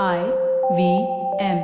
I V M.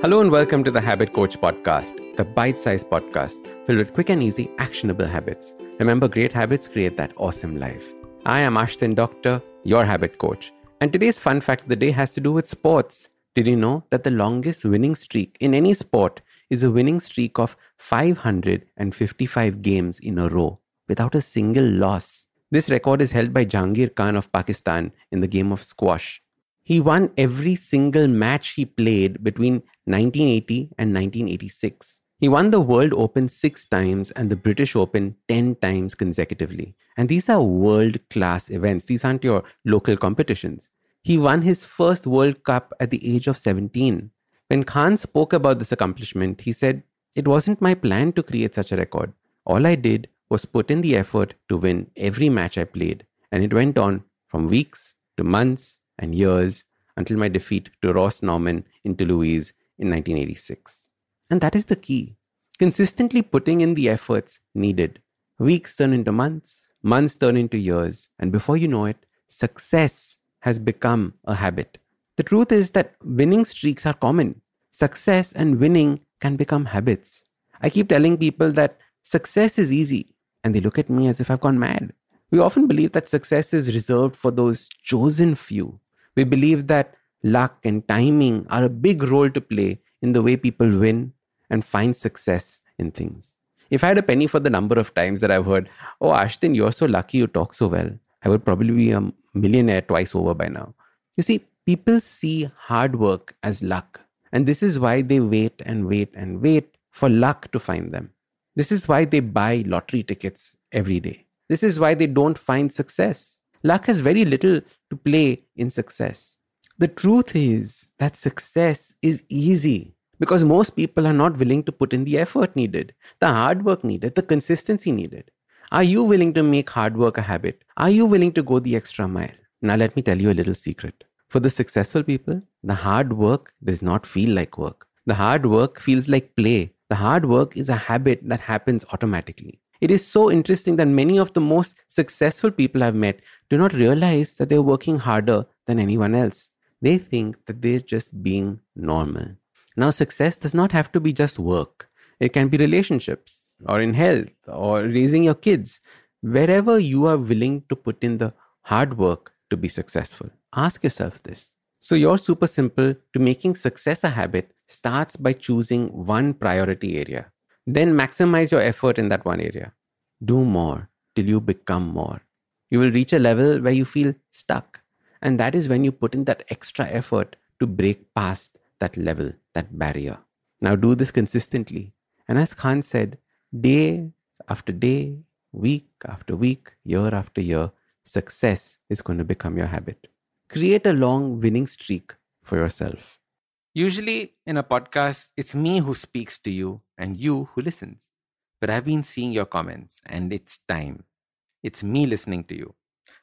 Hello and welcome to the Habit Coach Podcast, the bite sized podcast filled with quick and easy, actionable habits. Remember, great habits create that awesome life. I am Ashdin Doctor, your habit coach. And today's fun fact of the day has to do with sports. Did you know that the longest winning streak in any sport is a winning streak of 555 games in a row? Without a single loss. This record is held by Jahangir Khan of Pakistan in the game of squash. He won every single match he played between 1980 and 1986. He won the World Open six times and the British Open 10 times consecutively. And these are world class events, these aren't your local competitions. He won his first World Cup at the age of 17. When Khan spoke about this accomplishment, he said, It wasn't my plan to create such a record. All I did was put in the effort to win every match I played, and it went on from weeks to months and years until my defeat to Ross Norman in Toulouse in 1986. And that is the key consistently putting in the efforts needed. Weeks turn into months, months turn into years, and before you know it, success has become a habit. The truth is that winning streaks are common. Success and winning can become habits. I keep telling people that success is easy and they look at me as if I've gone mad. We often believe that success is reserved for those chosen few. We believe that luck and timing are a big role to play in the way people win and find success in things. If I had a penny for the number of times that I've heard, Oh, Ashdin, you're so lucky you talk so well, I would probably be a millionaire twice over by now. You see, people see hard work as luck. And this is why they wait and wait and wait for luck to find them. This is why they buy lottery tickets every day. This is why they don't find success. Luck has very little to play in success. The truth is that success is easy because most people are not willing to put in the effort needed, the hard work needed, the consistency needed. Are you willing to make hard work a habit? Are you willing to go the extra mile? Now, let me tell you a little secret. For the successful people, the hard work does not feel like work. The hard work feels like play the hard work is a habit that happens automatically. It is so interesting that many of the most successful people I've met do not realize that they're working harder than anyone else. They think that they're just being normal. Now, success does not have to be just work, it can be relationships or in health or raising your kids. Wherever you are willing to put in the hard work to be successful, ask yourself this so, you're super simple to making success a habit starts by choosing one priority area. Then maximize your effort in that one area. Do more till you become more. You will reach a level where you feel stuck. And that is when you put in that extra effort to break past that level, that barrier. Now, do this consistently. And as Khan said, day after day, week after week, year after year, success is going to become your habit create a long winning streak for yourself. Usually in a podcast, it's me who speaks to you and you who listens. But I've been seeing your comments and it's time. It's me listening to you.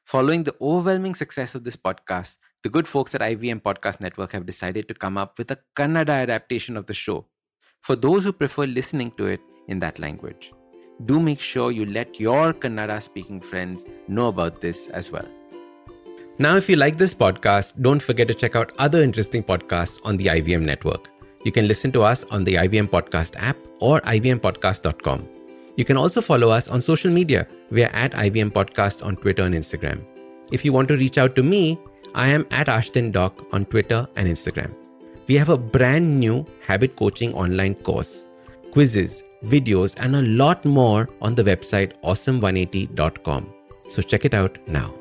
Following the overwhelming success of this podcast, the good folks at IVM Podcast Network have decided to come up with a Kannada adaptation of the show for those who prefer listening to it in that language. Do make sure you let your Kannada speaking friends know about this as well. Now, if you like this podcast, don't forget to check out other interesting podcasts on the IVM network. You can listen to us on the IVM Podcast app or ivmpodcast.com. You can also follow us on social media. We are at IVM Podcast on Twitter and Instagram. If you want to reach out to me, I am at Ashdin Doc on Twitter and Instagram. We have a brand new habit coaching online course, quizzes, videos, and a lot more on the website awesome180.com. So check it out now.